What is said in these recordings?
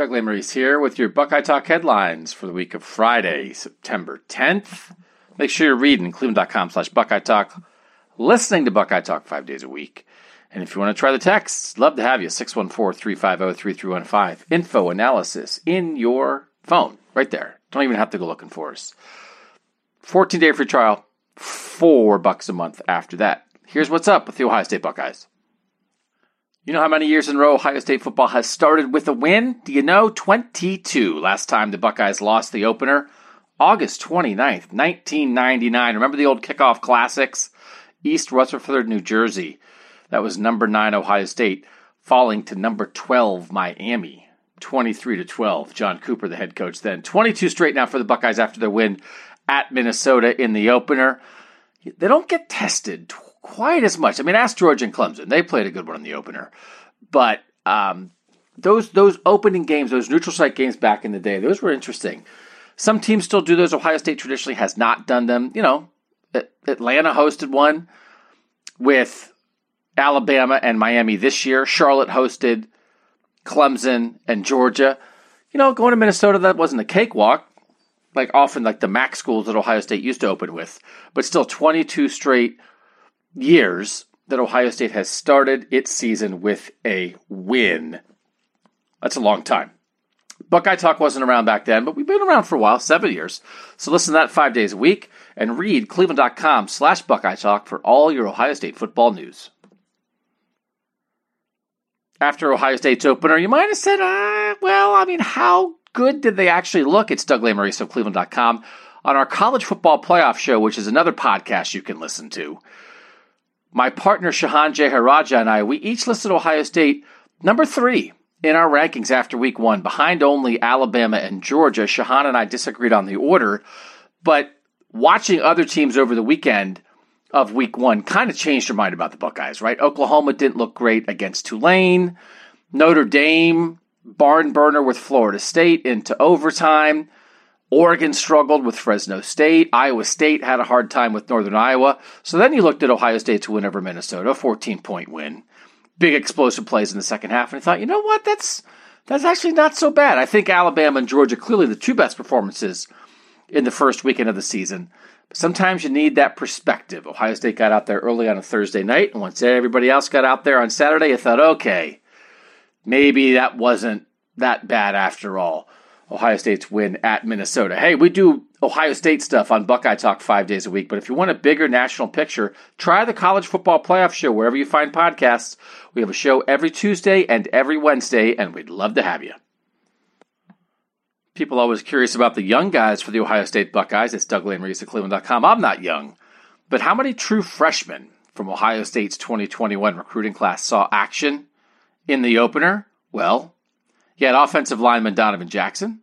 Doug Lesmerises here with your Buckeye Talk headlines for the week of Friday, September 10th. Make sure you're reading cleveland.com slash Buckeye Talk, listening to Buckeye Talk five days a week. And if you want to try the texts, love to have you. 614-350-3315. Info analysis in your phone, right there. Don't even have to go looking for us. 14 day free trial, four bucks a month after that. Here's what's up with the Ohio State Buckeyes. You know how many years in a row Ohio State football has started with a win? Do you know? 22. Last time the Buckeyes lost the opener, August 29th, 1999. Remember the old kickoff classics? East Rutherford, New Jersey. That was number 9 Ohio State falling to number 12 Miami. 23 to 12. John Cooper the head coach then. 22 straight now for the Buckeyes after their win at Minnesota in the opener. They don't get tested quite as much. I mean, ask Georgia and Clemson; they played a good one in the opener, but um, those those opening games, those neutral site games back in the day, those were interesting. Some teams still do those. Ohio State traditionally has not done them. You know, Atlanta hosted one with Alabama and Miami this year. Charlotte hosted Clemson and Georgia. You know, going to Minnesota, that wasn't a cakewalk like often like the MAC schools that Ohio State used to open with, but still 22 straight years that Ohio State has started its season with a win. That's a long time. Buckeye Talk wasn't around back then, but we've been around for a while, seven years. So listen to that five days a week and read cleveland.com slash Buckeye Talk for all your Ohio State football news. After Ohio State's opener, you might have said, uh, well, I mean, how good did they actually look? It's Doug Lesmerises of cleveland.com on our college football playoff show, which is another podcast you can listen to my partner Shehan Jeyarajah and I, we each listed Ohio State number three in our rankings after week one, behind only Alabama and Georgia. Shehan and I disagreed on the order, but watching other teams over the weekend of week one kind of changed your mind about the Buckeyes, right? Oklahoma didn't look great against Tulane. Notre Dame, barn burner with Florida State into overtime. Oregon struggled with Fresno State. Iowa State had a hard time with Northern Iowa. So then you looked at Ohio State's win over Minnesota, 14 point win. Big explosive plays in the second half, and I thought, you know what, that's that's actually not so bad. I think Alabama and Georgia clearly the two best performances in the first weekend of the season. But sometimes you need that perspective. Ohio State got out there early on a Thursday night, and once everybody else got out there on Saturday, you thought, okay, maybe that wasn't that bad after all. Ohio State's win at Minnesota. Hey, we do Ohio State stuff on Buckeye Talk five days a week, but if you want a bigger national picture, try the College Football Playoff Show wherever you find podcasts. We have a show every Tuesday and every Wednesday, and we'd love to have you. People always curious about the young guys for the Ohio State Buckeyes. It's Doug Lesmerises at Cleveland.com. I'm not young, but how many true freshmen from Ohio State's 2021 recruiting class saw action in the opener? Well, he had offensive lineman Donovan Jackson.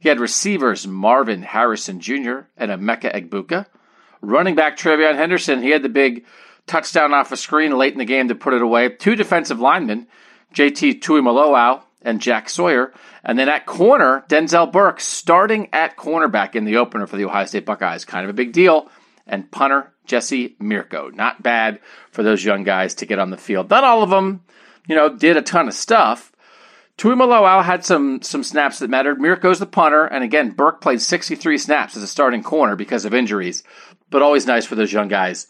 He had receivers Marvin Harrison Jr. and Emeka Egbuka. Running back TreVeyon Henderson, he had the big touchdown off a screen late in the game to put it away. Two defensive linemen, JT Tuimoloau and Jack Sawyer. And then at corner, Denzel Burke starting at cornerback in the opener for the Ohio State Buckeyes. Kind of a big deal. And punter Jesse Mirco. Not bad for those young guys to get on the field. Not all of them, you know, did a ton of stuff, Tuimoloau had some some snaps that mattered. Mirco's the punter, and again, Burke played 63 snaps as a starting corner because of injuries, but always nice for those young guys.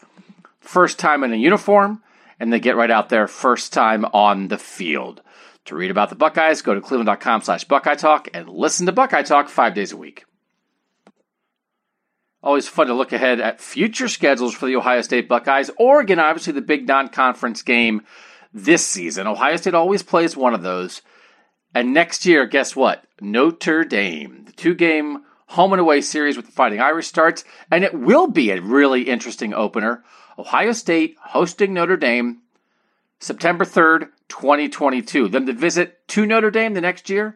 First time in a uniform, and they get right out there first time on the field. To read about the Buckeyes, go to cleveland.com slash Buckeye Talk and listen to Buckeye Talk five days a week. Always fun to look ahead at future schedules for the Ohio State Buckeyes. Oregon, obviously, the big non conference game this season. Ohio State always plays one of those. And next year, guess what? Notre Dame. The two game home and away series with the Fighting Irish starts, and it will be a really interesting opener. Ohio State hosting Notre Dame September 3rd, 2022. Then the visit to Notre Dame the next year,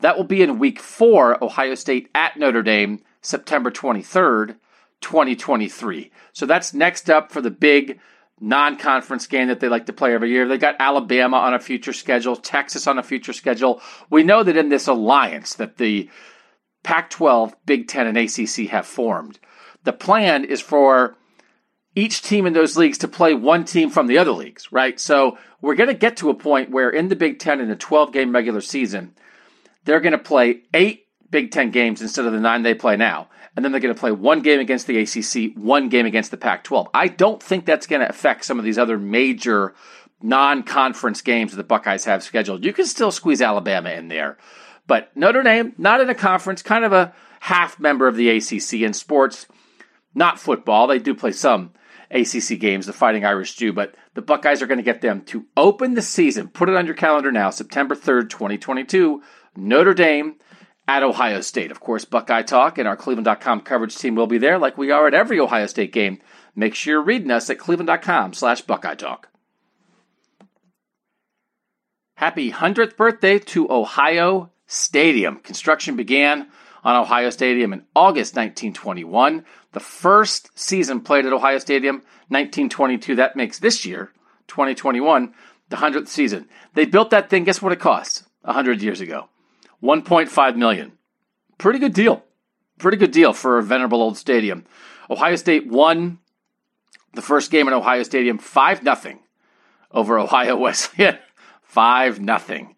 that will be in week four, Ohio State at Notre Dame, September 23rd, 2023. So that's next up for the big non conference game that they like to play every year. They got Alabama on a future schedule, Texas on a future schedule. We know that in this alliance that the Pac 12, Big Ten, and ACC have formed, the plan is for each team in those leagues to play one team from the other leagues, right? So we're going to get to a point where in the Big Ten in a 12 game regular season, they're going to play eight Big Ten games instead of the nine they play now. And then they're going to play one game against the ACC, one game against the Pac 12. I don't think that's going to affect some of these other major non conference games that the Buckeyes have scheduled. You can still squeeze Alabama in there. But Notre Dame, not in a conference, kind of a half member of the ACC in sports, not football. They do play some ACC games, the Fighting Irish do, but the Buckeyes are going to get them to open the season. Put it on your calendar now, September 3rd, 2022. Notre Dame at Ohio State. Of course, Buckeye Talk and our Cleveland.com coverage team will be there like we are at every Ohio State game. Make sure you're reading us at cleveland.com slash Buckeye Talk. Happy 100th birthday to Ohio Stadium. Construction began on Ohio Stadium in August 1921. The first season played at Ohio Stadium, 1922. That makes this year, 2021, the 100th season. They built that thing. Guess what it cost 100 years ago? 1.5 million. Pretty good deal. Pretty good deal for a venerable old stadium. Ohio State won the first game in Ohio Stadium 5 0 over Ohio Wesleyan. 5 0.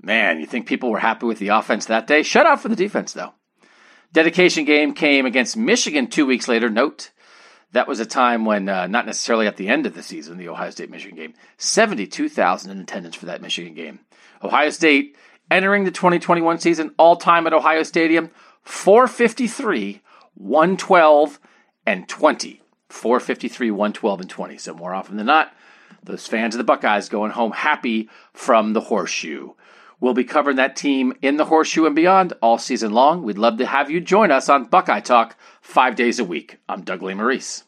Man, you think people were happy with the offense that day? Shut out for the defense, though. Dedication game came against Michigan two weeks later. Note that was a time when, uh, not necessarily at the end of the season, the Ohio State Michigan game, 72,000 in attendance for that Michigan game. Ohio State entering the 2021 season all time at Ohio Stadium 453, 112, and 20. 453, 112, and 20. So more often than not, those fans of the Buckeyes going home happy from the horseshoe. We'll be covering that team in the horseshoe and beyond all season long. We'd love to have you join us on Buckeye Talk five days a week. I'm Doug Lesmerises.